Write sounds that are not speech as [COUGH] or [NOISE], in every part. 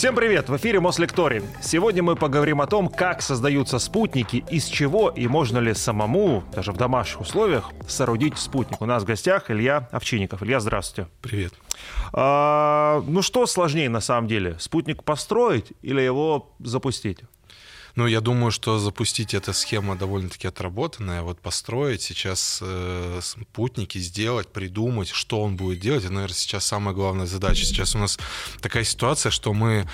Всем привет! В эфире Мослекторий. Сегодня мы поговорим о том, как создаются спутники, из чего и можно ли самому, даже в домашних условиях, соорудить спутник. У нас в гостях Илья Овчинников. Илья, здравствуйте. Привет. А, ну что сложнее на самом деле? Спутник построить или его запустить? Ну, я думаю, что запустить эта схема довольно-таки отработанная. Вот построить сейчас э, спутники, сделать, придумать, что он будет делать, это, наверное, сейчас самая главная задача. Сейчас у нас такая ситуация, что мы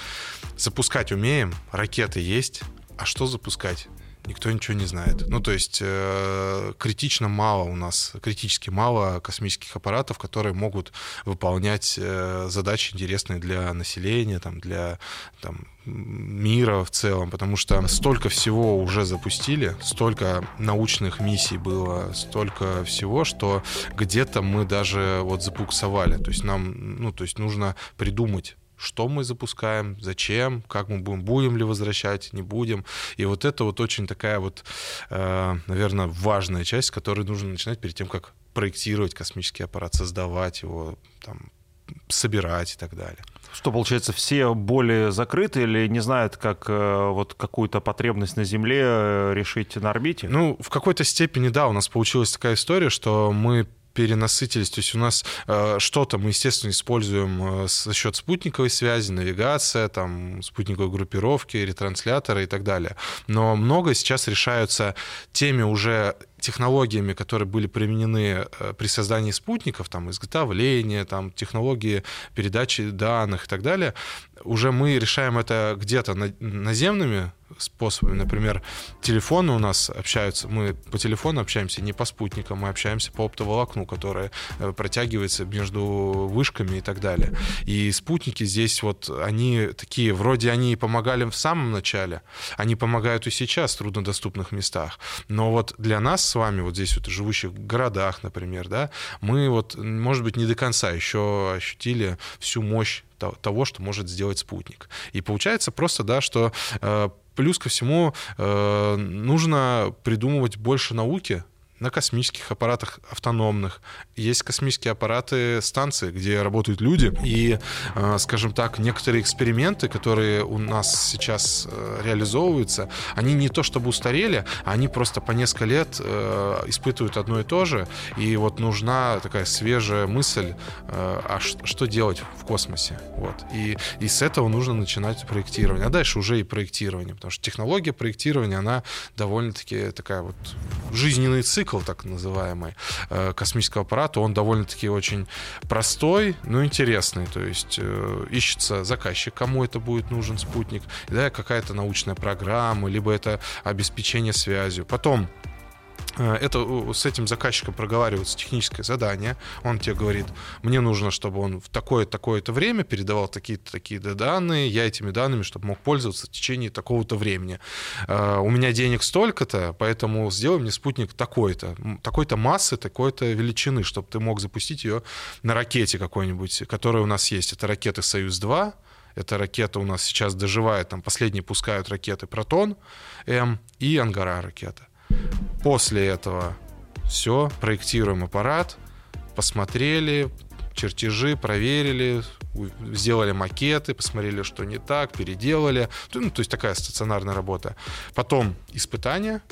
запускать умеем, ракеты есть, а что запускать? Никто ничего не знает. Ну, то есть э, критично мало у нас, критически мало космических аппаратов, которые могут выполнять э, задачи интересные для населения, там, для там, мира в целом, потому что столько всего уже запустили, столько научных миссий было, столько всего, что где-то мы даже вот запуксовали. То есть нам, ну, то есть нужно придумать что мы запускаем, зачем, как мы будем, будем ли возвращать, не будем. И вот это вот очень такая вот, э, наверное, важная часть, с которой нужно начинать перед тем, как проектировать космический аппарат, создавать его, там, собирать и так далее. Что, получается, все более закрыты или не знают, как э, вот какую-то потребность на Земле э, решить на орбите? Ну, в какой-то степени, да, у нас получилась такая история, что мы перенасытились. То есть у нас э, что-то мы, естественно, используем э, за счет спутниковой связи, навигация, там, спутниковой группировки, ретрансляторы и так далее. Но много сейчас решаются теми уже технологиями, которые были применены э, при создании спутников, там, изготовления, там, технологии передачи данных и так далее, уже мы решаем это где-то наземными способами. Например, телефоны у нас общаются, мы по телефону общаемся не по спутникам, мы общаемся по оптоволокну, которое э, протягивается между вышками и так далее. И спутники здесь вот, они такие, вроде они помогали в самом начале, они помогают и сейчас в труднодоступных местах, но вот для нас с вами, вот здесь вот живущих городах, например, да, мы вот, может быть, не до конца еще ощутили всю мощь того, что может сделать спутник. И получается просто, да, что э, плюс ко всему э, нужно придумывать больше науки, на космических аппаратах автономных. Есть космические аппараты станции, где работают люди. И, э, скажем так, некоторые эксперименты, которые у нас сейчас э, реализовываются, они не то чтобы устарели, они просто по несколько лет э, испытывают одно и то же. И вот нужна такая свежая мысль, а что делать в космосе. Вот. И, и с этого нужно начинать проектирование. А дальше уже и проектирование, потому что технология проектирования, она довольно-таки такая вот жизненный цикл цикл, так называемый, э, космического аппарата, он довольно-таки очень простой, но интересный. То есть э, ищется заказчик, кому это будет нужен спутник, да, какая-то научная программа, либо это обеспечение связью. Потом это с этим заказчиком проговаривается техническое задание. Он тебе говорит, мне нужно, чтобы он в такое-такое-то время передавал такие-то такие-то данные, я этими данными, чтобы мог пользоваться в течение такого-то времени. Э, у меня денег столько-то, поэтому сделай мне спутник такой-то, такой-то массы, такой-то величины, чтобы ты мог запустить ее на ракете какой-нибудь, которая у нас есть. Это ракеты «Союз-2», эта ракета у нас сейчас доживает, там последние пускают ракеты «Протон-М» и «Ангара» ракета. После этого все, проектируем аппарат, посмотрели, чертежи, проверили, сделали макеты, посмотрели, что не так, переделали. Ну, то есть такая стационарная работа. Потом испытания,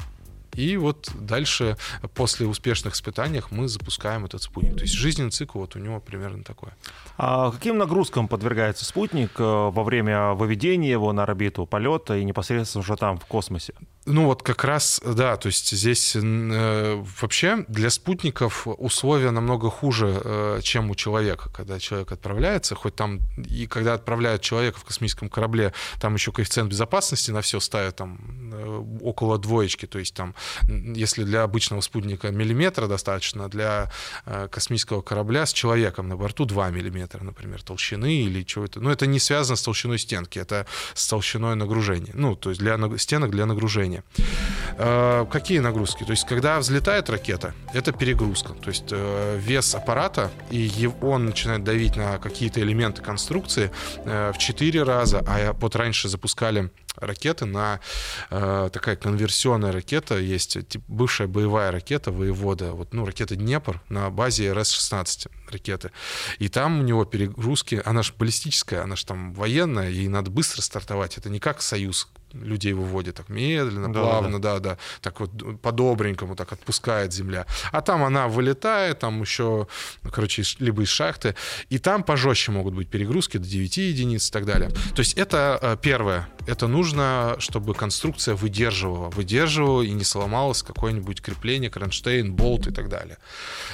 и вот дальше, после успешных испытаний, мы запускаем этот спутник. То есть жизненный цикл вот у него примерно такой. А каким нагрузкам подвергается спутник э, во время выведения его на орбиту, полета и непосредственно уже там, в космосе? Ну вот как раз, да, то есть здесь э, вообще для спутников условия намного хуже, э, чем у человека, когда человек отправляется, хоть там и когда отправляют человека в космическом корабле, там еще коэффициент безопасности на все ставят там э, около двоечки, то есть там, если для обычного спутника миллиметра достаточно, для э, космического корабля с человеком на борту 2 миллиметра, например, толщины или чего-то. Но это не связано с толщиной стенки, это с толщиной нагружения, ну, то есть для стенок для нагружения. Э, какие нагрузки? То есть, когда взлетает ракета, это перегрузка. То есть, э, вес аппарата, и он начинает давить на какие-то элементы конструкции э, в 4 раза, а вот раньше запускали ракеты на э, такая конверсионная ракета есть, тип, бывшая боевая ракета воевода, вот, ну, ракета Днепр на базе РС-16 ракеты. И там у него перегрузки, она же баллистическая, она же там военная, ей надо быстро стартовать. Это не как Союз, людей выводит так медленно, да, плавно, да. да, да, так вот по-добренькому так отпускает земля. А там она вылетает, там еще, ну, короче, либо из шахты, и там пожестче могут быть перегрузки до 9 единиц и так далее. То есть это э, первое, это нужно, чтобы конструкция выдерживала, выдерживала и не сломалось какое-нибудь крепление, кронштейн, болт и так далее.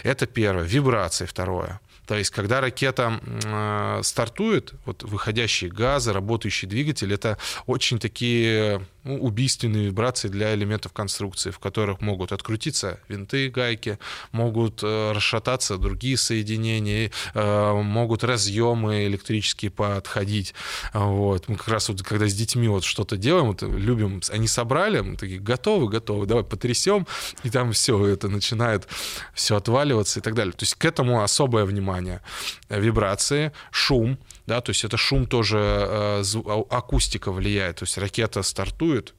Это первое. Вибрации второе. То есть, когда ракета э, стартует, вот выходящие газы, работающий двигатель, это очень такие ну, убийственные вибрации для элементов конструкции, в которых могут открутиться винты, гайки, могут э, расшататься другие соединения, э, могут разъемы электрические подходить. Вот. Мы как раз вот, когда с детьми вот что-то делаем, вот, любим, они собрали, мы такие, готовы, готовы, давай потрясем, и там все это начинает все отваливаться и так далее. То есть к этому особое внимание. Вибрации, шум, да, то есть это шум тоже, э, акустика влияет, то есть ракета стартует,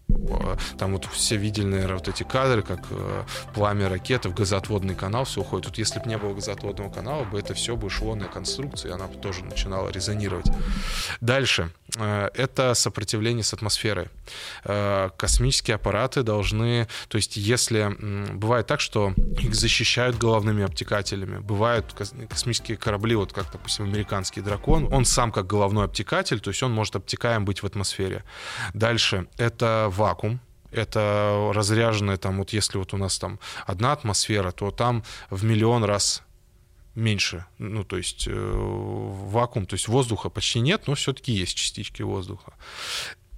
там вот все видели, наверное, вот эти кадры, как э, пламя ракеты в газоотводный канал все уходит. Тут если бы не было газоотводного канала, бы это все бы шло на конструкцию, и она бы тоже начинала резонировать. Дальше. Э, это сопротивление с атмосферой. Э, космические аппараты должны... То есть если... Бывает так, что их защищают головными обтекателями. Бывают космические корабли, вот как, допустим, американский дракон, он сам как головной обтекатель, то есть он может обтекаем быть в атмосфере. Дальше. Это вакуум, это разряженное там, вот если вот у нас там одна атмосфера, то там в миллион раз меньше, ну, то есть э, вакуум, то есть воздуха почти нет, но все-таки есть частички воздуха.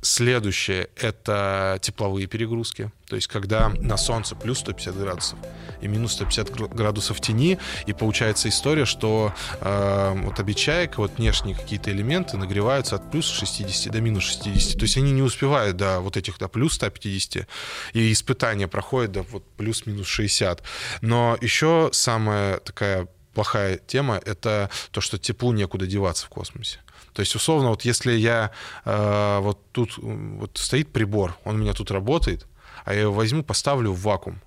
Следующее — это тепловые перегрузки. То есть когда на солнце плюс 150 градусов и минус 150 градусов тени, и получается история, что э, вот обечаек, вот внешние какие-то элементы нагреваются от плюс 60 до минус 60. То есть они не успевают до вот этих до плюс 150, и испытания проходят до вот плюс-минус 60. Но еще самая такая плохая тема — это то, что теплу некуда деваться в космосе. То есть, условно, вот если я э, вот тут вот стоит прибор, он у меня тут работает, а я его возьму, поставлю в вакуум,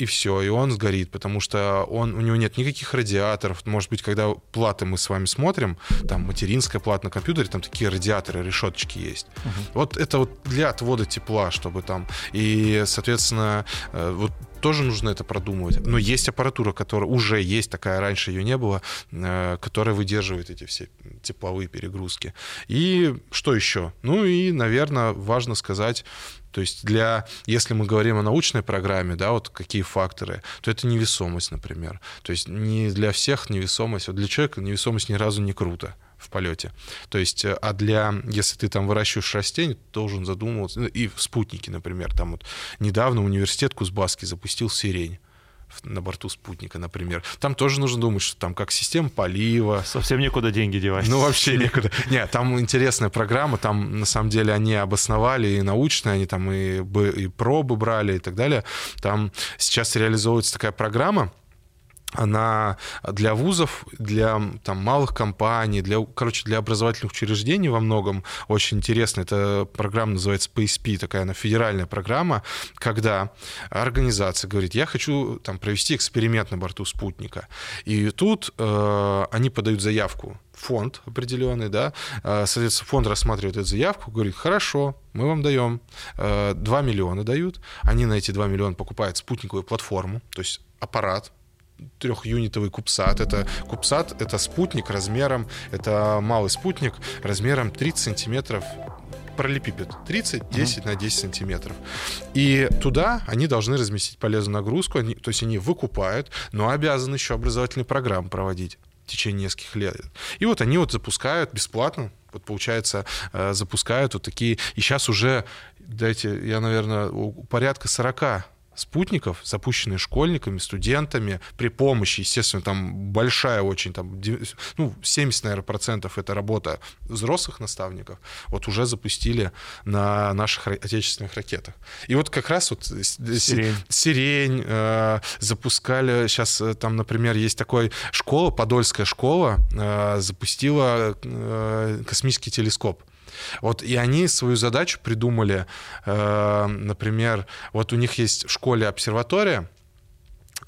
и все, и он сгорит, потому что он, у него нет никаких радиаторов. Может быть, когда платы мы с вами смотрим, там материнская плата на компьютере, там такие радиаторы, решеточки есть. Uh-huh. Вот это вот для отвода тепла, чтобы там... И, соответственно, э, вот тоже нужно это продумывать. Но есть аппаратура, которая уже есть, такая раньше ее не было, э, которая выдерживает эти все тепловые перегрузки. И что еще? Ну и, наверное, важно сказать, то есть для, если мы говорим о научной программе, да, вот какие факторы, то это невесомость, например. То есть не для всех невесомость, вот для человека невесомость ни разу не круто в полете. То есть, э, а для, если ты там выращиваешь растения, должен задумываться, ну, и в спутнике, например, там вот недавно университет Кузбасский запустил сирень на борту спутника, например. Там тоже нужно думать, что там как система полива. Совсем некуда деньги девать. Ну, вообще некуда. Нет, там интересная программа, там на самом деле они обосновали и научные, они там и, и пробы брали и так далее. Там сейчас реализовывается такая программа, она для вузов, для там, малых компаний, для, короче, для образовательных учреждений во многом очень интересна. Эта программа называется PSP, такая она федеральная программа, когда организация говорит, я хочу там, провести эксперимент на борту спутника. И тут э, они подают заявку фонд определенный, да, э, соответственно, фонд рассматривает эту заявку, говорит, хорошо, мы вам даем, 2 э, миллиона дают, они на эти 2 миллиона покупают спутниковую платформу, то есть аппарат, трехюнитовый кубсат. Это кубсат, это спутник размером, это малый спутник размером 30 сантиметров параллелепипед 30, 10 mm-hmm. на 10 сантиметров. И туда они должны разместить полезную нагрузку, они, то есть они выкупают, но обязаны еще образовательные программы проводить в течение нескольких лет. И вот они вот запускают бесплатно, вот получается, э, запускают вот такие, и сейчас уже, дайте, я, наверное, порядка 40 спутников, запущенные школьниками, студентами, при помощи, естественно, там большая очень, там, ну, 70, наверное, процентов это работа взрослых наставников, вот уже запустили на наших отечественных ракетах. И вот как раз вот сирень, сирень э, запускали, сейчас э, там, например, есть такой школа, Подольская школа, э, запустила э, космический телескоп. Вот и они свою задачу придумали, э, например, вот у них есть в школе обсерватория,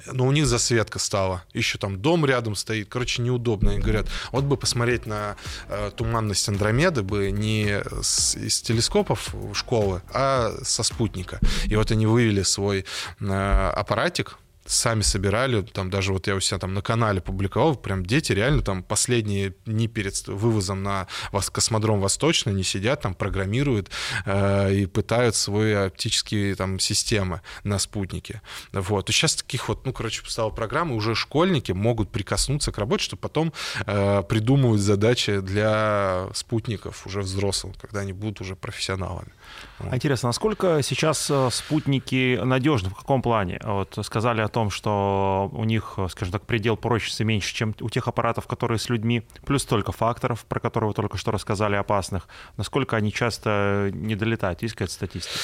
но у них засветка стала. Еще там дом рядом стоит. Короче, неудобно. Они говорят, вот бы посмотреть на э, туманность Андромеды бы не с, из телескопов школы, а со спутника. И вот они вывели свой э, аппаратик, сами собирали, там даже вот я у себя там на канале публиковал, прям дети реально там последние дни перед вывозом на космодром Восточный не сидят, там программируют э, и пытают свои оптические там системы на спутнике. Вот. И сейчас таких вот, ну, короче, стала программа, уже школьники могут прикоснуться к работе, чтобы потом э, придумывать задачи для спутников уже взрослых, когда они будут уже профессионалами. Вот. Интересно, насколько сейчас э, спутники надежны, в каком плане? Вот сказали о том, что у них, скажем так, предел прочности меньше, чем у тех аппаратов, которые с людьми, плюс столько факторов, про которые вы только что рассказали, опасных. Насколько они часто не долетают? Есть какая-то статистика?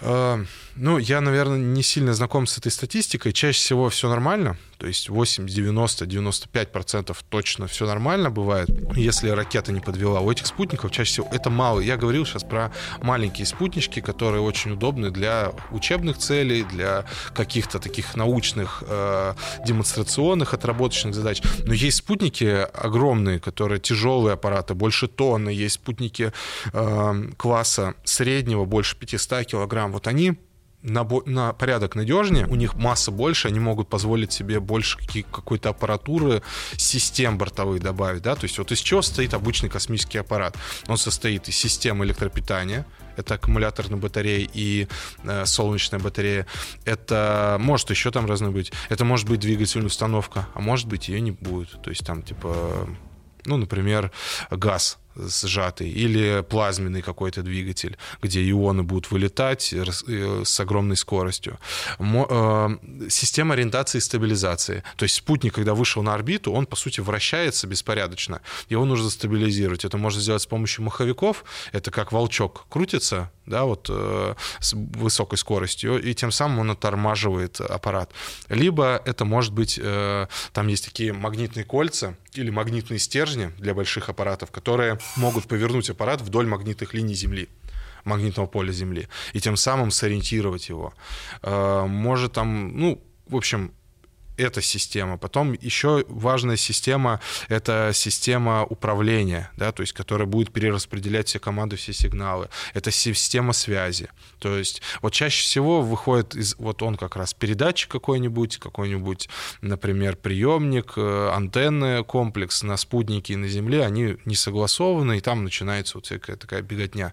Э, ну, я, наверное, не сильно знаком с этой статистикой. Чаще всего все нормально, то есть 8, 90, 95 процентов точно все нормально бывает, если ракета не подвела. У этих спутников чаще всего это мало. Я говорил сейчас про маленькие спутнички, которые очень удобны для учебных целей, для каких-то таких научных, э, демонстрационных, отработочных задач. Но есть спутники огромные, которые тяжелые аппараты, больше тонны. Есть спутники э, класса среднего, больше 500 килограмм. Вот они на, на порядок надежнее, у них масса больше, они могут позволить себе больше какой-то аппаратуры, систем бортовых добавить, да, то есть вот из чего состоит обычный космический аппарат? Он состоит из системы электропитания, это аккумуляторная батарея и э, солнечная батарея. Это может еще там разные быть. Это может быть двигательная установка, а может быть ее не будет. То есть там типа, ну, например, газ сжатый, или плазменный какой-то двигатель, где ионы будут вылетать э, с огромной скоростью. Э, система ориентации и стабилизации. То есть спутник, когда вышел на орбиту, он, по сути, вращается беспорядочно. Его нужно стабилизировать. Это можно сделать с помощью маховиков. Это как волчок крутится, да, вот э, с высокой скоростью, и тем самым он оттормаживает аппарат. Либо это может быть, там есть такие магнитные кольца или магнитные стержни для больших аппаратов, которые могут повернуть аппарат вдоль магнитных линий Земли магнитного поля Земли, и тем самым сориентировать его. Э, может там, ну, в общем, эта система. Потом еще важная система — это система управления, да, то есть которая будет перераспределять все команды, все сигналы. Это система связи. То есть вот чаще всего выходит из, вот он как раз передатчик какой-нибудь, какой-нибудь, например, приемник, э, антенны, комплекс на спутнике и на Земле, они не согласованы, и там начинается вот всякая такая беготня.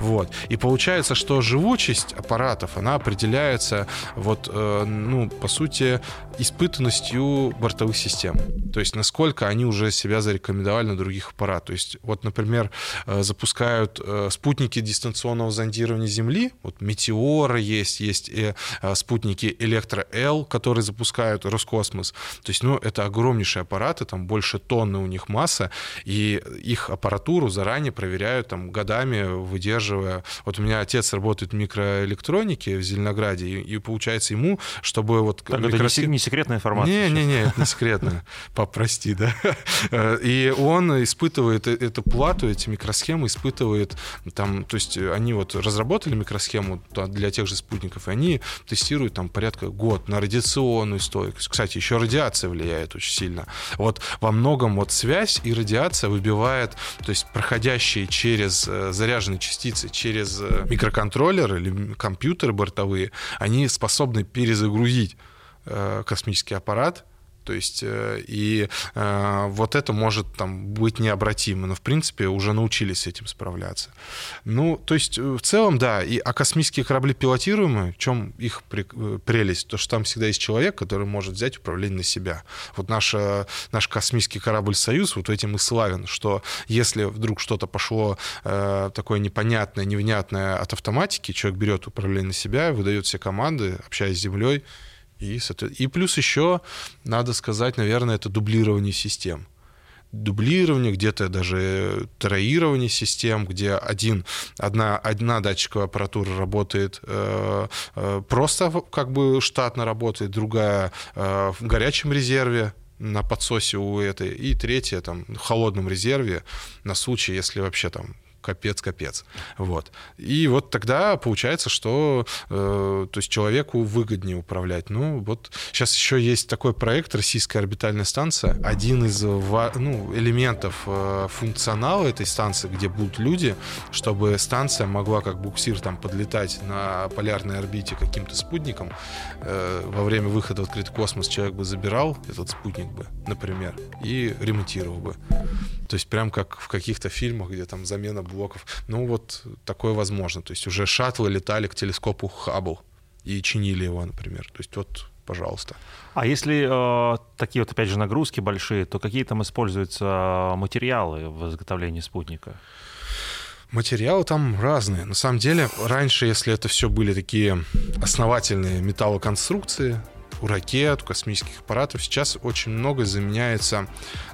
Вот. И получается, что живучесть аппаратов, она определяется вот, э, ну, по сути, испытанностью бортовых систем. То есть насколько они уже себя зарекомендовали на других аппаратах. То есть вот, например, э, запускают э, спутники дистанционного зондирования Земли. Вот Метеора есть, есть и э, спутники Электро-Л, которые запускают Роскосмос. То есть, ну, это огромнейшие аппараты, там больше тонны у них масса, и их аппаратуру заранее проверяют там годами, выдерживая. Вот у меня отец работает в микроэлектронике в Зеленограде, и, и получается ему, чтобы вот... Так, микросхем... это не, не секретная информация. Не-не-не, это не секретная. [LAUGHS] Попрости, да. И он испытывает э, эту плату, эти микросхемы испытывает там, то есть они вот разработали микросхему для тех же спутников, и они тестируют там порядка год на радиационную стойкость. Кстати, еще радиация влияет очень сильно. Вот во многом вот связь и радиация выбивает, то есть проходящие через э, заряженные частицы, через э, микроконтроллеры или компьютеры бортовые, они способны перезагрузить Э, космический аппарат, то есть, э, и э, вот это может там быть необратимо, но, в принципе, уже научились с этим справляться. Ну, то есть, в целом, да, и, а космические корабли пилотируемые, в чем их прелесть? То, что там всегда есть человек, который может взять управление на себя. Вот наш, наш космический корабль «Союз» вот этим и славен, что если вдруг что-то пошло э, такое непонятное, невнятное от автоматики, человек берет управление на себя, выдает все команды, общаясь с Землей, и, и плюс еще, надо сказать, наверное, это дублирование систем. Дублирование, где-то даже троирование систем, где один, одна, одна датчиковая аппаратура работает э, э, просто как бы штатно работает, другая э, в горячем резерве, на подсосе у этой, и третья там в холодном резерве на случай, если вообще там капец-капец. Вот. И вот тогда получается, что э, то есть человеку выгоднее управлять. Ну, вот сейчас еще есть такой проект «Российская орбитальная станция». Один из ну, элементов э, функционала этой станции, где будут люди, чтобы станция могла как буксир там подлетать на полярной орбите каким-то спутником. Э, во время выхода в открытый космос человек бы забирал этот спутник бы, например, и ремонтировал бы. То есть прям как в каких-то фильмах, где там замена блоков. Ну вот такое возможно. То есть уже шаттлы летали к телескопу Хаббл и чинили его, например. То есть вот пожалуйста. А если э, такие вот, опять же, нагрузки большие, то какие там используются материалы в изготовлении спутника? Материалы там разные. На самом деле, раньше, если это все были такие основательные металлоконструкции, у ракет, у космических аппаратов сейчас очень много заменяется,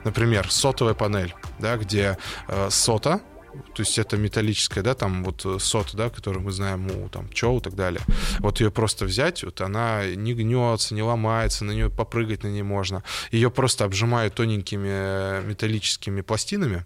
например, сотовая панель, да, где э, сота, то есть это металлическая, да, там вот э, сота, да, которую мы знаем у там Чоу и так далее. Вот ее просто взять, вот она не гнется, не ломается, на нее попрыгать на ней можно. Ее просто обжимают тоненькими э, металлическими пластинами,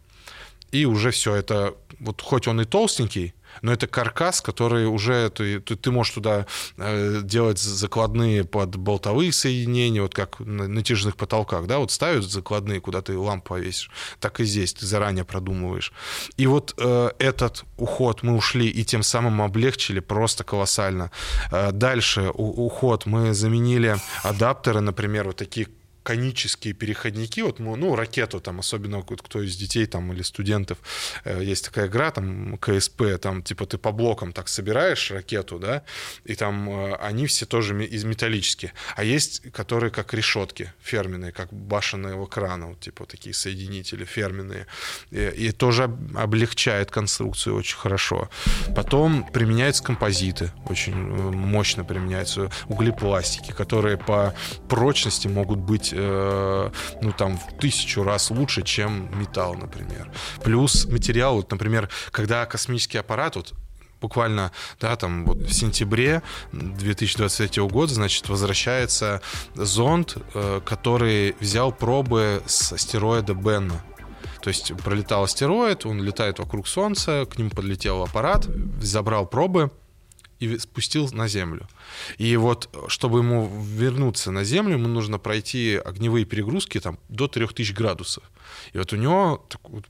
и уже все это, вот хоть он и толстенький, но это каркас, который уже ты, ты, можешь туда э, делать закладные под болтовые соединения, вот как на натяжных потолках, да, вот ставят закладные, куда ты лампу повесишь, так и здесь ты заранее продумываешь. И вот э, этот уход мы ушли и тем самым облегчили просто колоссально. Э, дальше уход мы заменили адаптеры, например, вот такие конические переходники, вот, ну, ракету там, особенно кто из детей там или студентов, э, есть такая игра, там, КСП, там, типа, ты по блокам так собираешь ракету, да, и там э, они все тоже из металлические, а есть, которые как решетки ферменные, как башенного крана, вот, типа, такие соединители ферменные, и, и тоже облегчает конструкцию очень хорошо. Потом применяются композиты, очень э, мощно применяются углепластики, которые по прочности могут быть э, ну там в тысячу раз лучше, чем металл, например. Плюс материал, вот, например, когда космический аппарат, вот буквально, да, там вот в сентябре 2023 года, значит, возвращается зонд, э, который взял пробы с астероида Бенна. То есть пролетал астероид, он летает вокруг Солнца, к нему подлетел аппарат, забрал пробы, и спустил на землю. И вот, чтобы ему вернуться на землю, ему нужно пройти огневые перегрузки там, до 3000 градусов. И вот у него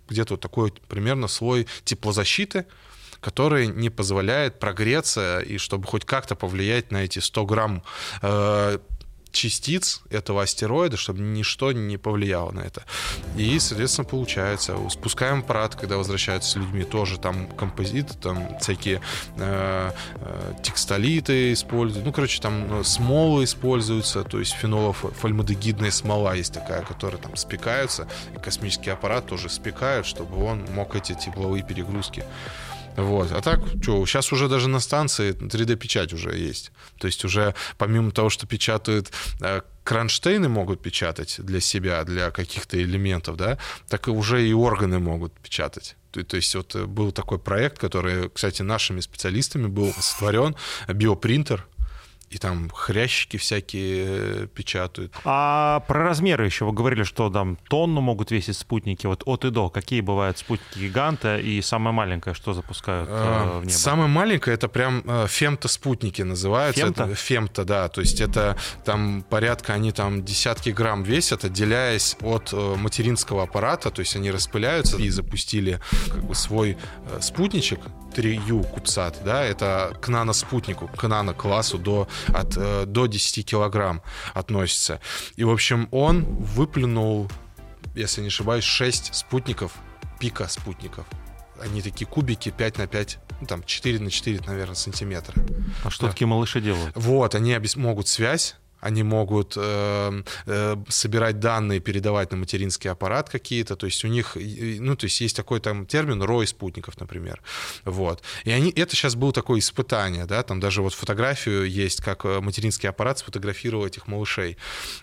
где-то вот такой примерно слой теплозащиты, который не позволяет прогреться и чтобы хоть как-то повлиять на эти 100 грамм э, частиц этого астероида, чтобы ничто не повлияло на это. И, соответственно, получается, спускаем аппарат, когда возвращаются с людьми, тоже там композиты, там всякие э, э, текстолиты используют, ну, короче, там э, смолы используются, то есть фенолофальмадегидная смола есть такая, которая там спекаются, и космический аппарат тоже спекают, чтобы он мог эти тепловые перегрузки вот. А так, что, сейчас уже даже на станции 3D-печать уже есть. То есть уже помимо того, что печатают э, кронштейны могут печатать для себя, для каких-то элементов, да, так и уже и органы могут печатать. То, то есть вот э, был такой проект, который, кстати, нашими специалистами был сотворен, биопринтер, и там хрящики всякие э, печатают. А про размеры еще вы говорили, что там тонну могут весить спутники. Вот от и до. Какие бывают спутники гиганта и самое маленькое, что запускают а, в небо? Самое маленькое это прям э, фемто-спутники называются. Фемто? Это, фемто, да. То есть это там порядка, они там десятки грамм весят, отделяясь от материнского аппарата. То есть они распыляются и запустили как бы свой спутничек 3U Кубсат, да, это к наноспутнику, к нано-классу до, от, э, до 10 килограмм относится. И, в общем, он выплюнул, если не ошибаюсь, 6 спутников, пика спутников. Они такие кубики 5 на 5 ну, там 4 на 4, наверное, сантиметра. А что да. такие малыши делают? Вот, они могут связь они могут э, э, собирать данные, передавать на материнский аппарат какие-то, то есть у них, ну, то есть есть такой там термин рой спутников, например, вот. И они, это сейчас было такое испытание, да, там даже вот фотографию есть, как э, материнский аппарат сфотографировал этих малышей,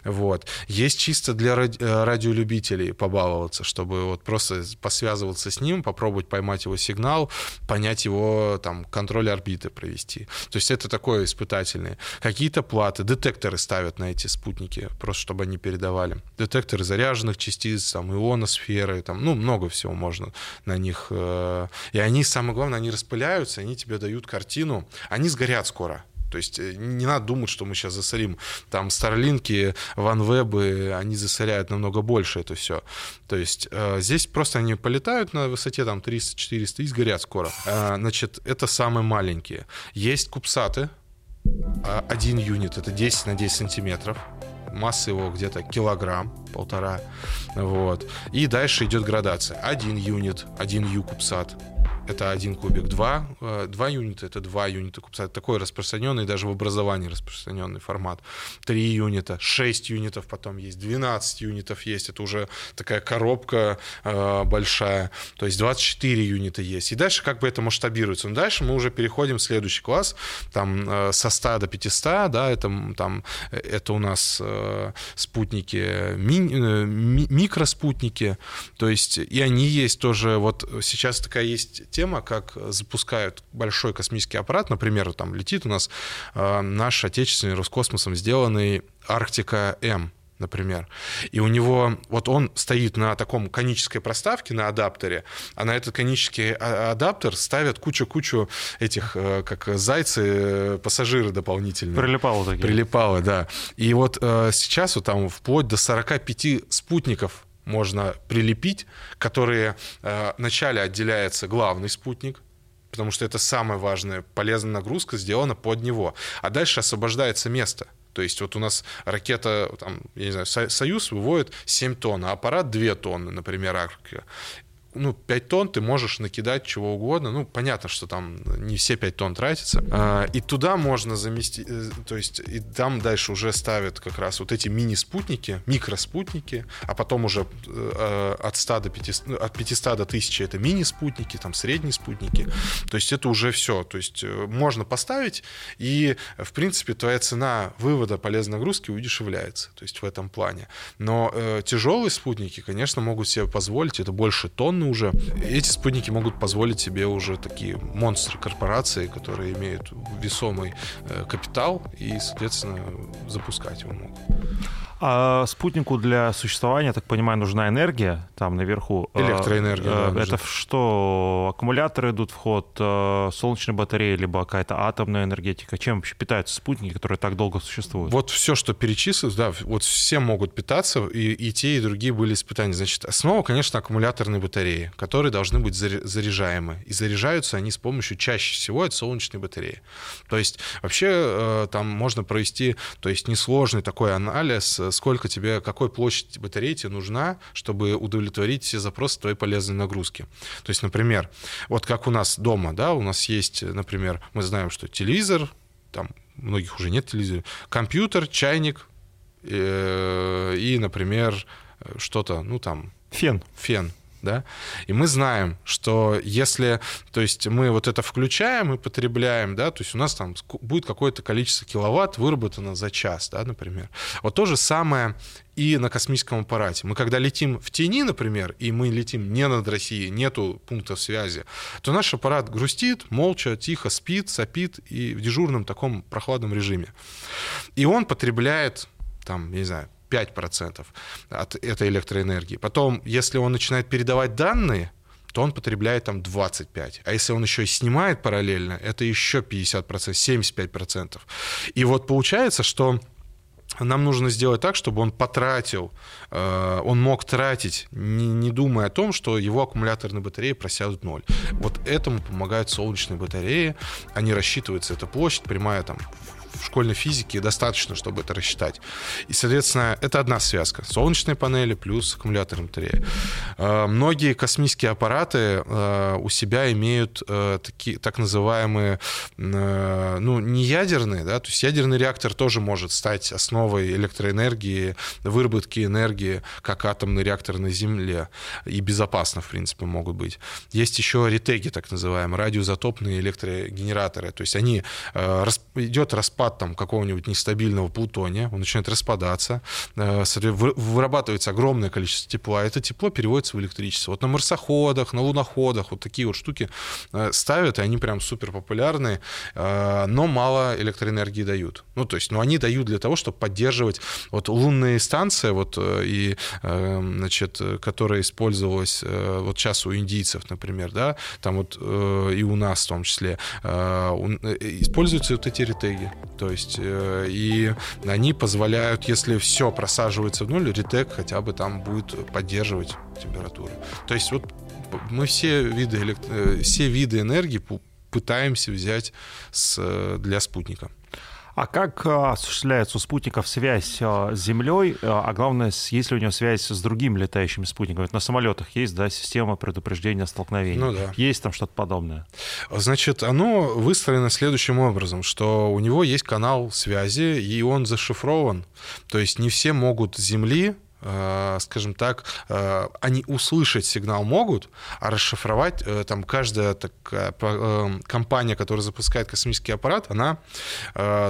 вот. Есть чисто для ради, э, радиолюбителей побаловаться, чтобы вот просто посвязываться с ним, попробовать поймать его сигнал, понять его там контроль орбиты провести. То есть это такое испытательное. Какие-то платы, детекторы ставят ставят на эти спутники, просто чтобы они передавали. Детекторы заряженных частиц, там, ионосферы, там, ну, много всего можно на них. Э, и они, самое главное, они распыляются, они тебе дают картину. Они сгорят скоро. То есть э, не надо думать, что мы сейчас засорим. Там Старлинки, ванвебы, они засоряют намного больше это все. То есть э, здесь просто они полетают на высоте там 300-400 и сгорят скоро. Э, значит, это самые маленькие. Есть кубсаты, а, один юнит, это 10 на 10 сантиметров масса его где-то килограмм, полтора, вот. И дальше идет градация. Один юнит, один ю кубсат, это один кубик. Два, э, два юнита — это два юнита кубца. Это такой распространенный, даже в образовании распространенный формат. Три юнита, шесть юнитов потом есть, 12 юнитов есть. Это уже такая коробка э, большая. То есть 24 юнита есть. И дальше как бы это масштабируется. Но дальше мы уже переходим в следующий класс. Там э, со 100 до 500, да, это, там, это у нас э, спутники, э, ми, микроспутники. То есть и они есть тоже. Вот сейчас такая есть тема, как запускают большой космический аппарат, например, там летит у нас э, наш отечественный Роскосмосом сделанный Арктика М, например. И у него, вот он стоит на таком конической проставке, на адаптере, а на этот конический а, адаптер ставят кучу-кучу этих, э, как зайцы, э, пассажиры дополнительные. Прилипало такие. Прилипало, да. И вот э, сейчас вот там вплоть до 45 спутников можно прилепить, которые э, вначале отделяется главный спутник, потому что это самая важная полезная нагрузка сделана под него, а дальше освобождается место. То есть вот у нас ракета, там, я не знаю, «Союз» выводит 7 тонн, а аппарат 2 тонны, например, Арктика ну, 5 тонн ты можешь накидать чего угодно. Ну, понятно, что там не все 5 тонн тратятся. А, и туда можно заместить, э, то есть и там дальше уже ставят как раз вот эти мини-спутники, микроспутники, а потом уже э, от 100 до 500, ну, от 500 до 1000 это мини-спутники, там средние спутники. То есть это уже все. То есть э, можно поставить, и, в принципе, твоя цена вывода полезной нагрузки удешевляется. То есть в этом плане. Но э, тяжелые спутники, конечно, могут себе позволить, это больше тонн современны уже. Эти спутники могут позволить себе уже такие монстры корпорации, которые имеют весомый э, капитал и, соответственно, запускать его могут. А спутнику для существования, я так понимаю, нужна энергия там наверху. Э, Электроэнергия. Э, да, это что? Аккумуляторы идут в ход, э, солнечные батареи, либо какая-то атомная энергетика? Чем вообще питаются спутники, которые так долго существуют? Вот все, что перечислилось, да, вот все могут питаться, и, и те, и другие были испытания. Значит, основа, конечно, аккумуляторные батареи, которые должны быть заряжаемы. И заряжаются они с помощью чаще всего от солнечной батареи. То есть вообще там можно провести, то есть несложный такой анализ сколько тебе, какой площадь батареи тебе нужна, чтобы удовлетворить все запросы твоей полезной нагрузки. То есть, например, вот как у нас дома, да, у нас есть, например, мы знаем, что телевизор, там многих уже нет телевизора, компьютер, чайник э, и, например, что-то, ну там... Фен. Фен, да, и мы знаем, что если, то есть мы вот это включаем и потребляем, да, то есть у нас там будет какое-то количество киловатт выработано за час, да, например. Вот то же самое и на космическом аппарате. Мы когда летим в тени, например, и мы летим не над Россией, нету пунктов связи, то наш аппарат грустит, молча, тихо спит, сопит и в дежурном таком прохладном режиме. И он потребляет там, не знаю, 5% от этой электроэнергии. Потом, если он начинает передавать данные, то он потребляет там 25. А если он еще и снимает параллельно, это еще 50%, 75%. И вот получается, что нам нужно сделать так, чтобы он потратил, э, он мог тратить, не, не думая о том, что его аккумуляторные батареи просядут ноль. Вот этому помогают солнечные батареи. Они рассчитываются, эта площадь прямая там в школьной физике достаточно, чтобы это рассчитать. И, соответственно, это одна связка. Солнечные панели плюс аккумуляторная батарея. Э, многие космические аппараты э, у себя имеют э, такие, так называемые, ну, не ядерные, да, то есть ядерный реактор тоже может стать основой электроэнергии, выработки энергии, как атомный реактор на Земле. И безопасно, в принципе, могут быть. Есть еще ретеги, так называемые, радиоизотопные электрогенераторы. То есть они, идет распад там какого-нибудь нестабильного плутония, он начинает распадаться, вырабатывается огромное количество тепла, это тепло переводится производится в электричестве. Вот на марсоходах, на луноходах вот такие вот штуки э, ставят, и они прям супер популярные, э, но мало электроэнергии дают. Ну, то есть, ну, они дают для того, чтобы поддерживать вот лунные станции, вот, и, значит, которая использовалась вот сейчас у индийцев, например, да, там вот и у нас в том числе, используются вот эти ретеги. То есть, и они позволяют, если все просаживается в ноль, ретег хотя бы там будет поддерживать температуру. То есть вот мы все виды. Э, все виды энергии пытаемся взять с... для спутника. А как а, осуществляется у спутников связь с Землей, а, главное, есть ли у него связь с другими летающими спутниками? на самолетах есть, да, система предупреждения столкновений. Ну да. Есть там что-то подобное? Значит, оно выстроено следующим образом, что у него есть канал связи, и он зашифрован. То есть не все могут с Земли Э, скажем так, э, они услышать сигнал могут, а расшифровать э, там каждая такая компания, которая запускает космический аппарат, она,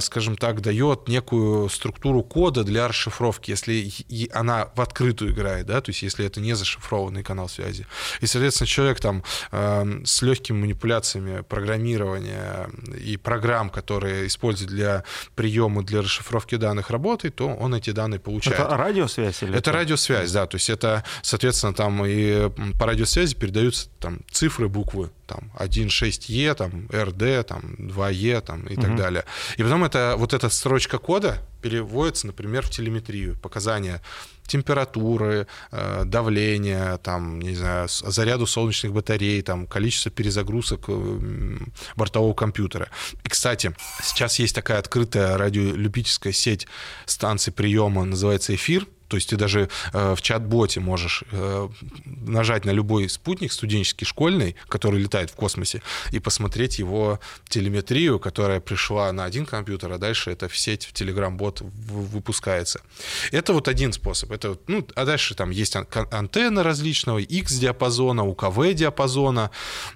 скажем так, дает некую структуру кода для расшифровки, если она в открытую играет, да, то есть если это не зашифрованный канал связи. И, соответственно, человек там с легкими манипуляциями программирования и программ, которые используют для приема, для расшифровки данных работает, то он эти данные получает. Это радиосвязь или это радиосвязь, да, то есть это, соответственно, там и по радиосвязи передаются там цифры, буквы, там 1.6Е, там РД, там 2Е, там и угу. так далее. И потом это, вот эта строчка кода переводится, например, в телеметрию, показания температуры, э, давления, там, не знаю, заряду солнечных батарей, там, количество перезагрузок э, бортового компьютера. И, кстати, сейчас есть такая открытая радиолюбительская сеть станций приема, называется «Эфир», то есть ты даже э, в чат-боте можешь э, нажать на любой спутник студенческий, школьный, который летает в космосе, и посмотреть его телеметрию, которая пришла на один компьютер, а дальше это в сеть, в Telegram-бот выпускается. Это вот один способ. Это, ну, а дальше там есть антенны различного, X-диапазона, УКВ-диапазона,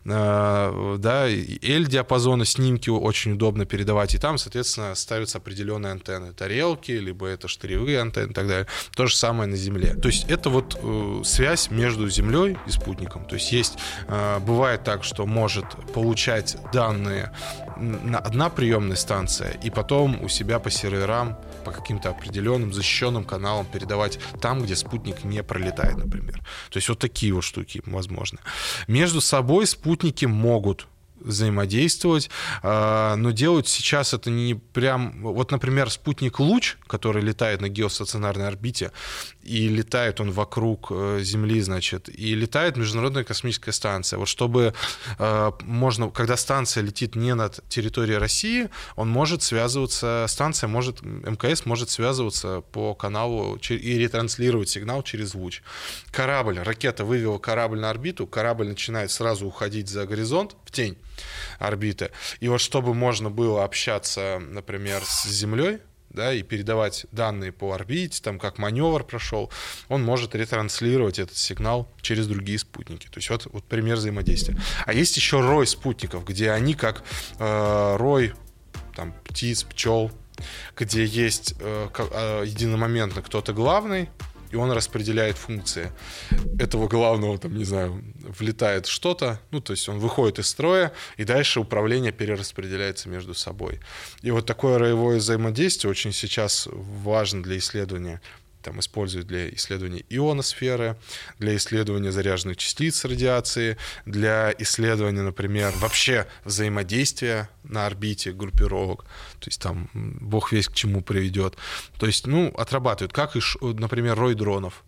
э, да, L-диапазона, снимки очень удобно передавать, и там, соответственно, ставятся определенные антенны, тарелки, либо это штыревые антенны и так далее. То же самое на Земле. То есть это вот э, связь между Землей и спутником. То есть есть, э, бывает так, что может получать данные на одна приемная станция и потом у себя по серверам по каким-то определенным защищенным каналам передавать там, где спутник не пролетает, например. То есть вот такие вот штуки возможны. Между собой спутники могут взаимодействовать, а, но делают сейчас это не прям... Вот, например, спутник Луч, который летает на геостационарной орбите, и летает он вокруг э, Земли, значит, и летает Международная космическая станция. Вот чтобы э, можно, когда станция летит не над территорией России, он может связываться, станция может, МКС может связываться по каналу и ретранслировать сигнал через луч. Корабль, ракета вывела корабль на орбиту, корабль начинает сразу уходить за горизонт, в тень орбиты. И вот чтобы можно было общаться, например, с Землей, да, и передавать данные по орбите, там, как маневр прошел, он может ретранслировать этот сигнал через другие спутники. То есть вот, вот пример взаимодействия. А есть еще рой спутников, где они как э, рой там, птиц, пчел, где есть э, э, единомоментно кто-то главный, и он распределяет функции этого главного, там, не знаю, влетает что-то, ну, то есть он выходит из строя, и дальше управление перераспределяется между собой. И вот такое роевое взаимодействие очень сейчас важно для исследования там используют для исследования ионосферы, для исследования заряженных частиц радиации, для исследования, например, вообще взаимодействия на орбите группировок. То есть там бог весь к чему приведет. То есть, ну, отрабатывают, как и, например, рой дронов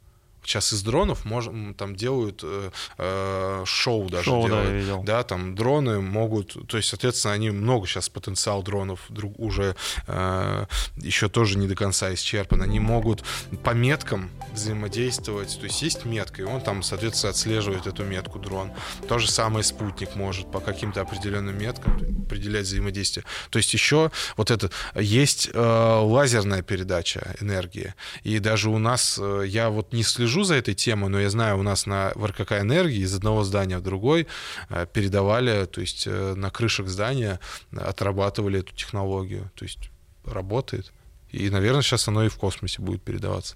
сейчас из дронов можем, там делают э, э, шоу даже шоу, делают. Да, я видел. да, там дроны могут, то есть, соответственно, они много сейчас потенциал дронов друг, уже э, еще тоже не до конца исчерпан. Они могут по меткам взаимодействовать, то есть есть метка, и он там, соответственно, отслеживает эту метку дрон. То же самое спутник может по каким-то определенным меткам определять взаимодействие. То есть еще вот это есть э, лазерная передача энергии, и даже у нас э, я вот не слежу слежу за этой темой, но я знаю, у нас на в РКК «Энергии» из одного здания в другой э, передавали, то есть э, на крышах здания отрабатывали эту технологию. То есть работает. И, наверное, сейчас оно и в космосе будет передаваться.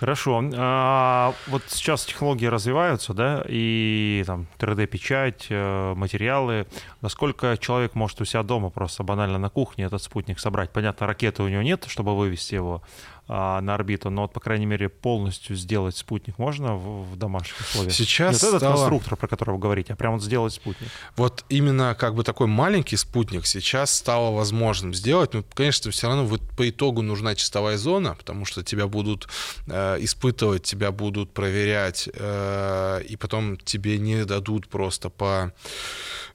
Хорошо. А, вот сейчас технологии развиваются, да, и там 3D-печать, э, материалы. Насколько человек может у себя дома просто банально на кухне этот спутник собрать? Понятно, ракеты у него нет, чтобы вывести его а, на орбиту, но вот, по крайней мере, полностью сделать спутник можно в, в домашних условиях? Сейчас Не вот этот конструктор, про который вы говорите, а прямо вот сделать спутник. Вот именно как бы такой маленький спутник сейчас стало возможным сделать. Ну, конечно, все равно вот по итогу нужна чистовая зона, потому что тебя будут э, испытывать, тебя будут проверять, э, и потом тебе не дадут просто по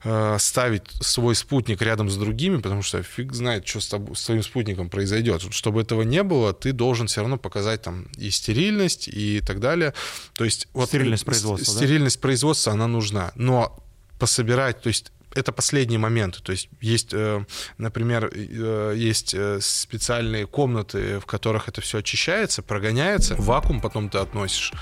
э, ставить свой спутник рядом с другими, потому что фиг знает, что с, тобой, с твоим спутником произойдет. Чтобы этого не было, ты должен все равно показать там и стерильность и так далее. То есть вот стерильность производства. Стерильность да? производства она нужна, но пособирать, то есть это последние моменты. То есть есть, э, например, э, есть э, специальные комнаты, в которых это все очищается, прогоняется. Вакуум потом ты относишь,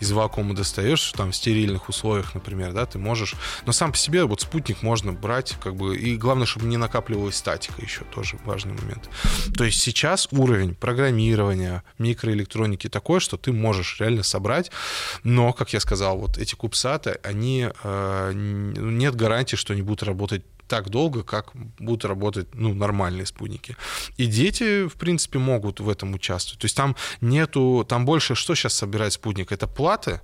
из вакуума достаешь, там в стерильных условиях, например, да, ты можешь. Но сам по себе вот спутник можно брать, как бы, и главное, чтобы не накапливалась статика еще, тоже важный момент. То есть сейчас уровень программирования, микроэлектроники такой, что ты можешь реально собрать, но, как я сказал, вот эти кубсаты, они, нет гарантии, что они будут будут работать так долго, как будут работать ну, нормальные спутники. И дети, в принципе, могут в этом участвовать. То есть там нету, там больше, что сейчас собирает спутник? Это платы,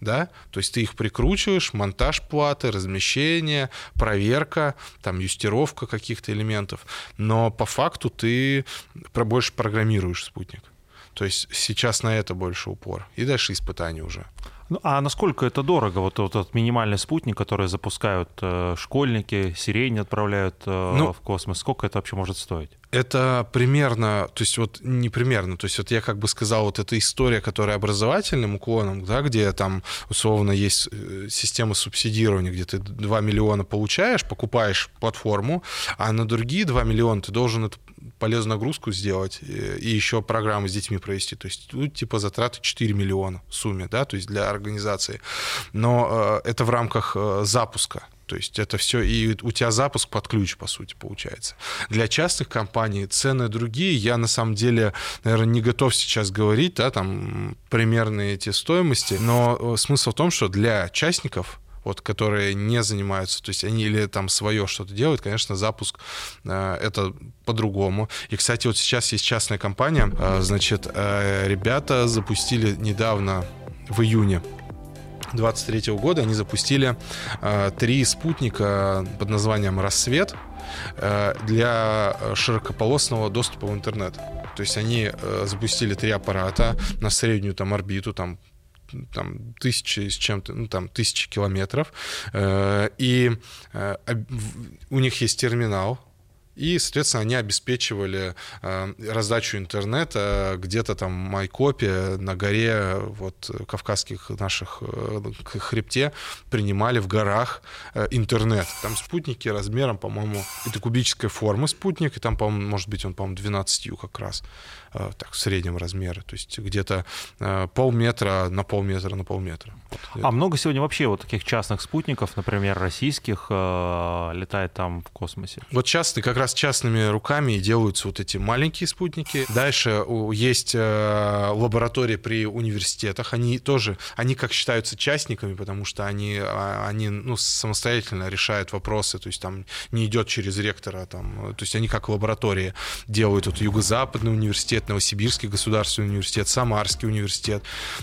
да, то есть ты их прикручиваешь, монтаж платы, размещение, проверка, там юстировка каких-то элементов, но по факту ты больше программируешь спутник. То есть сейчас на это больше упор. И дальше испытания уже. Ну, а насколько это дорого? Вот, вот этот минимальный спутник, который запускают э, школьники, сирени отправляют э, ну, в космос, сколько это вообще может стоить? Это примерно, то есть вот не примерно, то есть вот я как бы сказал, вот эта история, которая образовательным уклоном, да, где там условно есть э, система субсидирования, где ты 2 миллиона получаешь, покупаешь платформу, а на другие 2 миллиона ты должен эту полезную нагрузку сделать и еще программы с детьми провести. То есть тут типа затраты 4 миллиона в сумме, да, то есть для организации. Но э, это в рамках э, запуска. То есть это все, и у тебя запуск под ключ, по сути, получается. Для частных компаний цены другие. Я, на самом деле, наверное, не готов сейчас говорить, да, там, примерные эти стоимости. Но э, смысл в том, что для частников вот, которые не занимаются, то есть они или там свое что-то делают, конечно, запуск э, это по-другому. И, кстати, вот сейчас есть частная компания, э, значит, э, ребята запустили недавно в июне 23 года они запустили э, три спутника под названием «Рассвет», э, для широкополосного доступа в интернет. То есть они э, запустили три аппарата на среднюю там орбиту, там там тысячи с чем-то, ну там тысячи километров, э, и э, у них есть терминал, и, соответственно, они обеспечивали э, раздачу интернета где-то там в Майкопе, на горе вот кавказских наших э, хребте принимали в горах э, интернет. Там спутники размером, по-моему, это кубической формы спутник, и там, по-моему, может быть, он, по-моему, 12 как раз. Э, так, в среднем размере, то есть где-то э, полметра на полметра на полметра. Вот. А много сегодня вообще вот таких частных спутников, например, российских, э, летает там в космосе? Вот частные, как раз частными руками делаются вот эти маленькие спутники. Дальше есть лаборатории при университетах, они тоже, они как считаются частниками, потому что они, а, они ну, самостоятельно решают вопросы, то есть там не идет через ректора, там, то есть они как лаборатории делают вот юго-западный университет, университет, Новосибирский государственный университет, Самарский университет.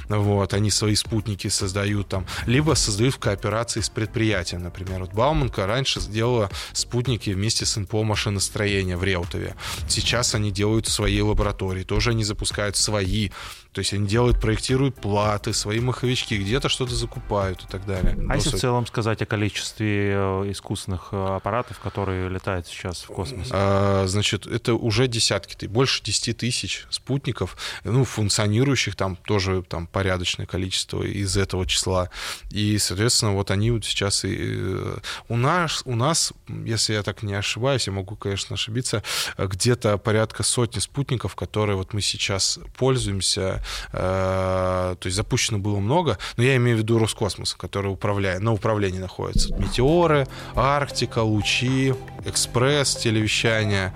Вот, они свои спутники создают там. Либо создают в кооперации с предприятием, например. Вот Бауманка раньше сделала спутники вместе с НПО машиностроения в Реутове. Сейчас они делают свои лаборатории. Тоже они запускают свои то есть они делают, проектируют платы, свои маховички, где-то что-то закупают и так далее. А если в целом сказать о количестве э, искусственных э, аппаратов, которые летают сейчас в космос? А, значит, это уже десятки, больше 10 тысяч спутников, ну, функционирующих там тоже там порядочное количество из этого числа. И, соответственно, вот они вот сейчас и... Э, у нас, у нас, если я так не ошибаюсь, я могу, конечно, ошибиться, где-то порядка сотни спутников, которые вот мы сейчас пользуемся, Э, то есть запущено было много, но я имею в виду Роскосмос, который управляет, на управлении находится. Метеоры, Арктика, Лучи, Экспресс, телевещание.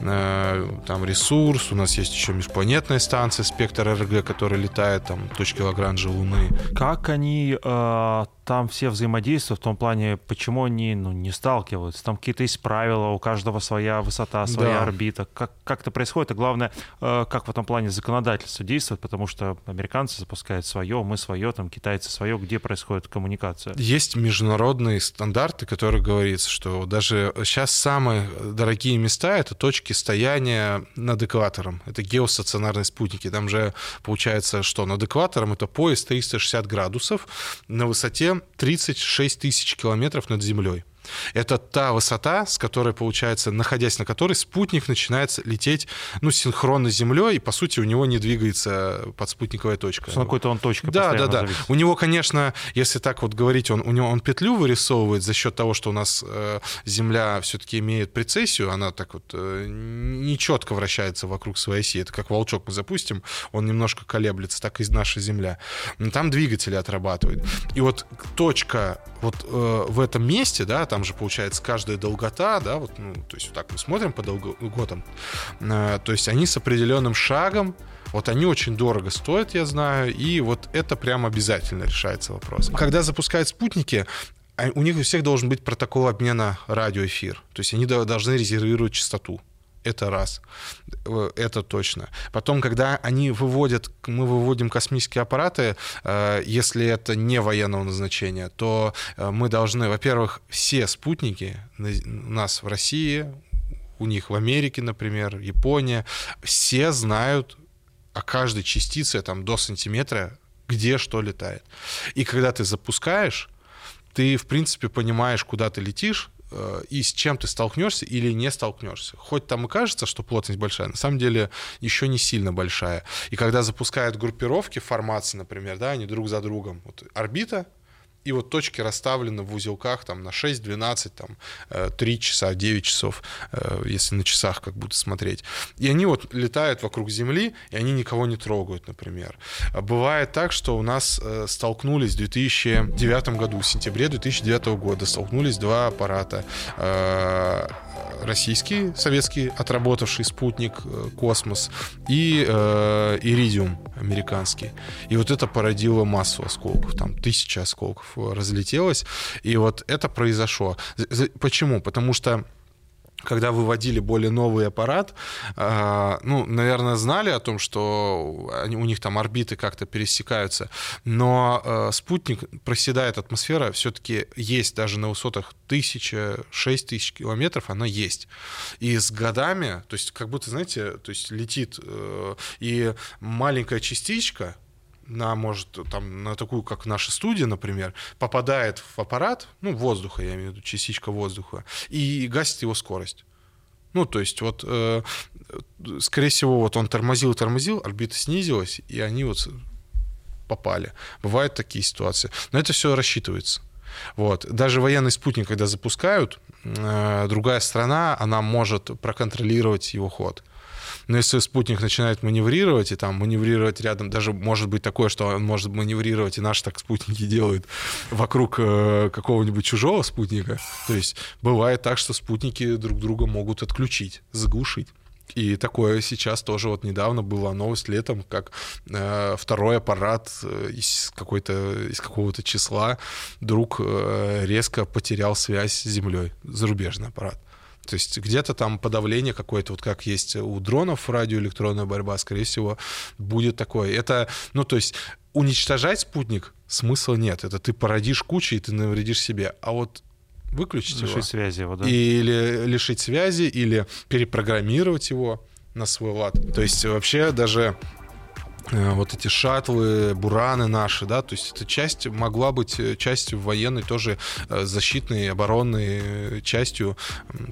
Э, там ресурс, у нас есть еще межпланетная станция «Спектр РГ», которая летает там точки Лагранжа Луны. Как они э, там все взаимодействуют в том плане, почему они ну, не сталкиваются? Там какие-то есть правила, у каждого своя высота, своя да. орбита. Как, как это происходит? И главное, э, как в этом плане законодательство действует, потому что американцы запускают свое, мы свое, там китайцы свое, где происходит коммуникация? Есть международные стандарты, которые говорится, что даже сейчас самые дорогие места — это точки стояния над экватором. Это геостационарные спутники. Там же получается, что над экватором это пояс 360 градусов на высоте 36 тысяч километров над землей. Это та высота, с которой, получается, находясь на которой, спутник начинает лететь, ну, синхронно с Землей, и, по сути, у него не двигается подспутниковая точка. На какой-то он точка Да, да, да. Зависит. У него, конечно, если так вот говорить, он, у него он петлю вырисовывает за счет того, что у нас э, Земля все-таки имеет прецессию, она так вот э, нечетко вращается вокруг своей оси. Это как волчок мы запустим, он немножко колеблется, так и наша Земля. Но там двигатели отрабатывают. И вот точка вот э, в этом месте, да, там же получается каждая долгота, да, вот, ну, то есть вот так мы смотрим по долготам, э, то есть они с определенным шагом, вот они очень дорого стоят, я знаю, и вот это прям обязательно решается вопрос. Когда запускают спутники, а у них у всех должен быть протокол обмена радиоэфир, то есть они должны резервировать частоту. Это раз. Э, это точно. Потом, когда они выводят, мы выводим космические аппараты, э, если это не военного назначения, то э, мы должны, во-первых, все спутники у нас в России, у них в Америке, например, Япония, все знают о каждой частице там, до сантиметра, где что летает. И когда ты запускаешь, ты, в принципе, понимаешь, куда ты летишь, и с чем ты столкнешься или не столкнешься. Хоть там и кажется, что плотность большая, на самом деле еще не сильно большая. И когда запускают группировки формации, например, да, они друг за другом, вот орбита, и вот точки расставлены в узелках там на 6, 12, там 3 э, часа, 9 часов, э, если на часах как будто смотреть. И они вот летают вокруг Земли, и они никого не трогают, например. Бывает так, что у нас э, столкнулись в 2009 году, в сентябре 2009 года, столкнулись два аппарата российский, советский, отработавший спутник «Космос» и э, «Иридиум» американский. И вот это породило массу осколков, там тысяча осколков разлетелось, и вот это произошло. Почему? Потому что когда выводили более новый аппарат, э, ну, наверное, знали о том, что они, у них там орбиты как-то пересекаются, но э, спутник проседает атмосфера, все-таки есть даже на высотах тысяча, шесть тысяч километров, она есть. И с годами, то есть как будто, знаете, то есть летит, э, и маленькая частичка, на, может, там, на такую, как наша студия, например, попадает в аппарат, ну, воздуха, я имею в виду, частичка воздуха, и гасит его скорость. Ну, то есть вот, э, скорее всего, вот он тормозил, тормозил, орбита снизилась, и они вот попали. Бывают такие ситуации. Но это все рассчитывается. Вот. Даже военный спутник, когда запускают, э, другая страна, она может проконтролировать его ход. Но если спутник начинает маневрировать, и там маневрировать рядом, даже может быть такое, что он может маневрировать, и наши так спутники делают вокруг э, какого-нибудь чужого спутника. То есть бывает так, что спутники друг друга могут отключить, заглушить. И такое сейчас тоже вот недавно была новость летом, как э, второй аппарат э, из какой-то из какого-то числа вдруг э, резко потерял связь с Землей, зарубежный аппарат. То есть где-то там подавление какое-то, вот как есть у дронов радиоэлектронная борьба, скорее всего, будет такое. Это, ну, то есть уничтожать спутник смысла нет. Это ты породишь кучу, и ты навредишь себе. А вот выключить лишить его. связи его, да? Или лишить связи, или перепрограммировать его на свой лад. То есть вообще даже вот эти шаттлы, бураны наши, да, то есть эта часть могла быть э, частью военной тоже э, защитной, оборонной частью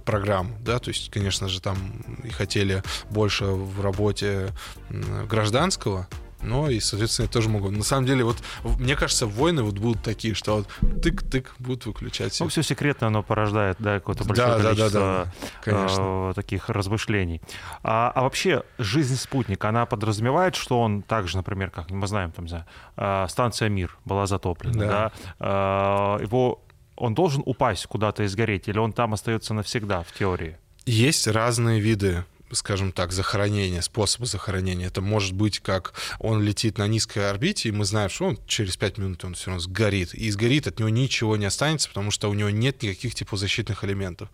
программ, да, то есть, конечно же, там и хотели больше в работе гражданского, но и, соответственно, тоже могут. На самом деле, вот мне кажется, войны вот будут такие, что вот тык-тык будут выключать. Ну, все секретно оно порождает, да, какое-то большое да, количество да, да, да. Э, таких размышлений. А, а вообще жизнь спутника, она подразумевает, что он также, например, как мы знаем, там, за э, станция Мир была затоплена, да, да? Э, его он должен упасть куда-то и сгореть, или он там остается навсегда в теории? Есть разные виды скажем так, захоронения, способа захоронения. Это может быть как он летит на низкой орбите, и мы знаем, что он через 5 минут он все равно сгорит. И сгорит, от него ничего не останется, потому что у него нет никаких теплозащитных элементов.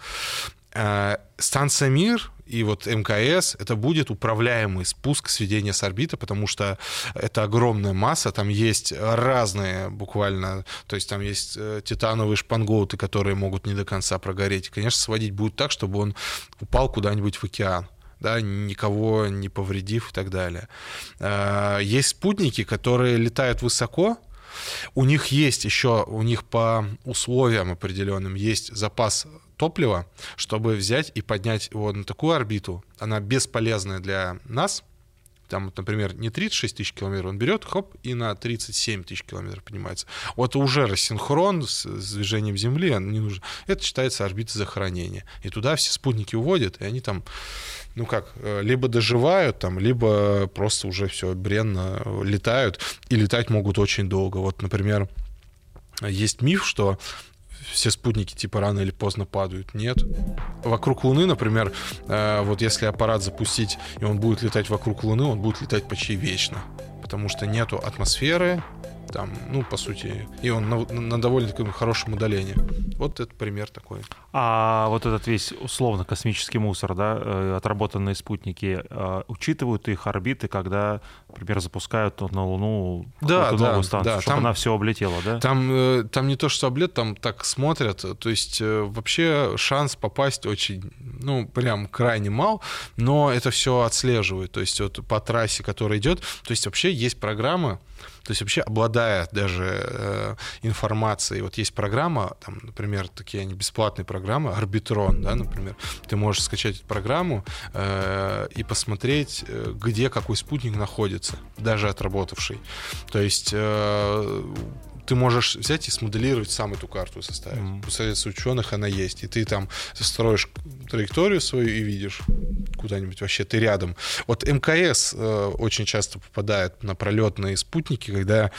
Э, станция «Мир» и вот МКС — это будет управляемый спуск сведения с орбиты, потому что это огромная масса, там есть разные буквально, то есть там есть э, титановые шпангоуты, которые могут не до конца прогореть. Конечно, сводить будет так, чтобы он упал куда-нибудь в океан да, никого не повредив и так далее. Э, есть спутники, которые летают высоко, у них есть еще, у них по условиям определенным есть запас топлива, чтобы взять и поднять его на такую орбиту. Она бесполезная для нас, там, например, не 36 тысяч километров, он берет, хоп, и на 37 тысяч километров поднимается. Вот уже рассинхрон с, с движением Земли, не нужно. Это считается орбита захоронения. И туда все спутники уводят, и они там, ну как, э, либо доживают там, либо просто уже все бренно летают, и летать могут очень долго. Вот, например, есть миф, что все спутники типа рано или поздно падают. Нет. Вокруг Луны, например, э, вот если аппарат запустить, и он будет летать вокруг Луны, он будет летать почти вечно. Потому что нету атмосферы, там, ну, по сути, и он на, на довольно таком хорошем удалении. Вот это пример такой. А вот этот весь условно космический мусор, да, э, отработанные спутники, э, учитывают их орбиты, когда, например, запускают на Луну да, да, новую станцию, да, чтобы там, она все облетела, да? Там, э, там не то, что облет, там так смотрят, то есть вообще шанс попасть очень, ну, прям крайне мал, но это все отслеживают, то есть вот по трассе, которая идет, то есть вообще есть программа, то есть вообще обладая даже э, информацией, вот есть программа, там, например, такие они бесплатные программы, Арбитрон, да, например, ты можешь скачать эту программу э, и посмотреть, э, где какой спутник находится, даже отработавший. То есть э, ты можешь взять и смоделировать сам эту карту составить. Mm-hmm. Посредством ученых она есть. И ты там строишь траекторию свою и видишь куда-нибудь вообще ты рядом. Вот МКС э, очень часто попадает на пролетные спутники, когда,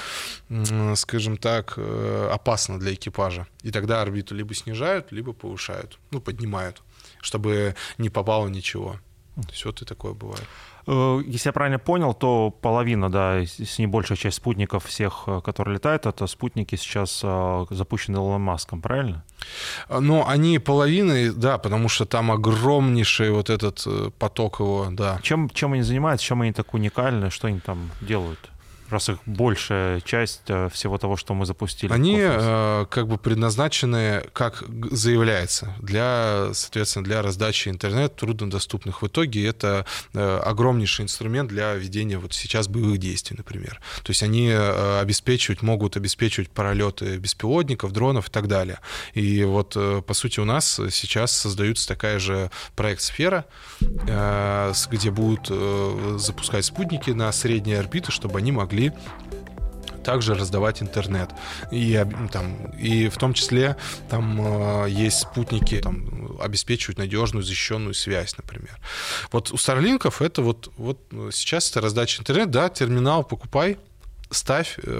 э, скажем так, э, опасно для экипажа. И тогда орбиту либо снижают, либо повышают, ну, поднимают, чтобы не попало ничего. То есть вот и такое бывает. Э, если я правильно понял, то половина, да, если не большая часть спутников всех, э, которые летают, это спутники сейчас э, запущены Илоном Маском, правильно? Ну, они половины, да, потому что там огромнейший вот этот поток его, да. Чем, чем они занимаются, чем они так уникальны, что они там делают? Раз их большая часть э, всего того, что мы запустили. Они э, как бы предназначены, как заявляется, для, соответственно, для раздачи интернет труднодоступных. В итоге это э, огромнейший инструмент для ведения вот сейчас боевых действий, например. То есть они э, обеспечивать, могут обеспечивать пролеты беспилотников, дронов и так далее. И вот, э, по сути, у нас сейчас создается такая же проект-сфера, э, где будут э, запускать спутники на средние орбиты, чтобы они могли также раздавать интернет. И, там, и в том числе там э, есть спутники, там, обеспечивают надежную, защищенную связь, например. Вот у Старлинков это вот, вот сейчас это раздача интернета, да, терминал покупай, ставь э,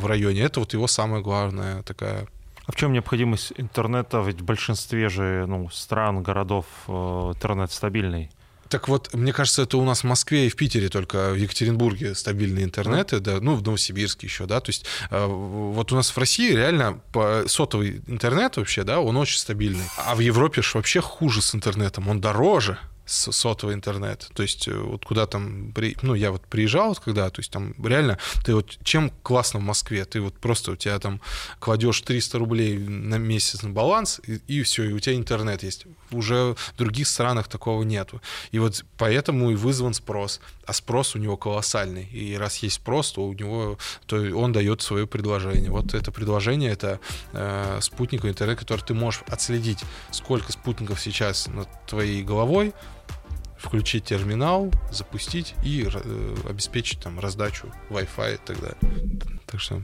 в районе. Это вот его самая главная такая а в чем необходимость интернета? Ведь в большинстве же ну, стран, городов э, интернет стабильный. Так вот, мне кажется, это у нас в Москве и в Питере только, в Екатеринбурге стабильные интернеты, mm. да, ну, в Новосибирске еще, да, то есть э, вот у нас в России реально сотовый интернет вообще, да, он очень стабильный, а в Европе же вообще хуже с интернетом, он дороже, сотовый интернет. То есть э, вот куда там, ну, я вот приезжал вот когда, то есть там реально, ты вот, чем классно в Москве, ты вот просто у тебя там кладешь 300 рублей на месяц на баланс, и, и все, и у тебя интернет есть. Уже в других странах такого нету. И вот поэтому и вызван спрос. А спрос у него колоссальный. И раз есть спрос, то у него, то он дает свое предложение. Вот это предложение, это э, спутниковый интернет, который ты можешь отследить, сколько спутников сейчас над твоей головой, включить терминал, запустить и э, обеспечить там раздачу Wi-Fi и так далее. Так что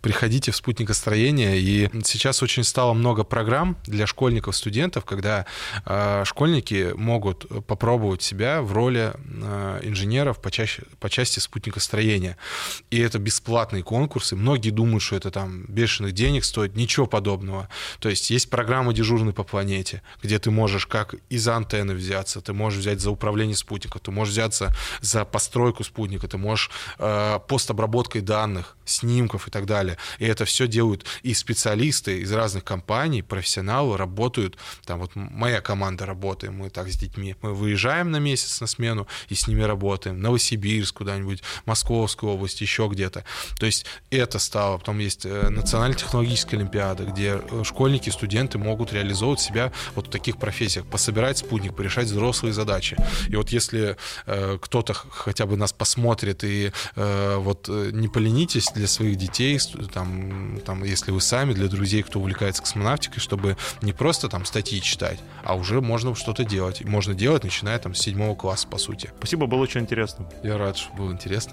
приходите в спутникостроение. И сейчас очень стало много программ для школьников, студентов, когда э, школьники могут попробовать себя в роли э, инженеров по, чаще, по части спутникостроения. И это бесплатные конкурсы. Многие думают, что это там бешеных денег стоит. Ничего подобного. То есть есть программа «Дежурный по планете», где ты можешь как из антенны взяться, ты можешь взять за управление спутником, ты можешь взяться за постройку спутника, ты можешь э, постобработкой данных, снимков и так далее. И это все делают и специалисты из разных компаний, профессионалы работают. Там вот моя команда работает, мы так с детьми. Мы выезжаем на месяц на смену и с ними работаем. Новосибирск куда-нибудь, Московскую область, еще где-то. То есть это стало. Потом есть э, национальная технологическая олимпиада, где э, школьники, студенты могут реализовывать себя вот в таких профессиях, пособирать спутник, порешать взрослые задачи. И вот если э, кто-то хотя бы нас посмотрит и э, вот э, не поленитесь для своих детей, там, там, если вы сами, для друзей, кто увлекается космонавтикой, чтобы не просто там статьи читать, а уже можно что-то делать. можно делать, начиная там с седьмого класса, по сути. Спасибо, было очень интересно. Я рад, что было интересно.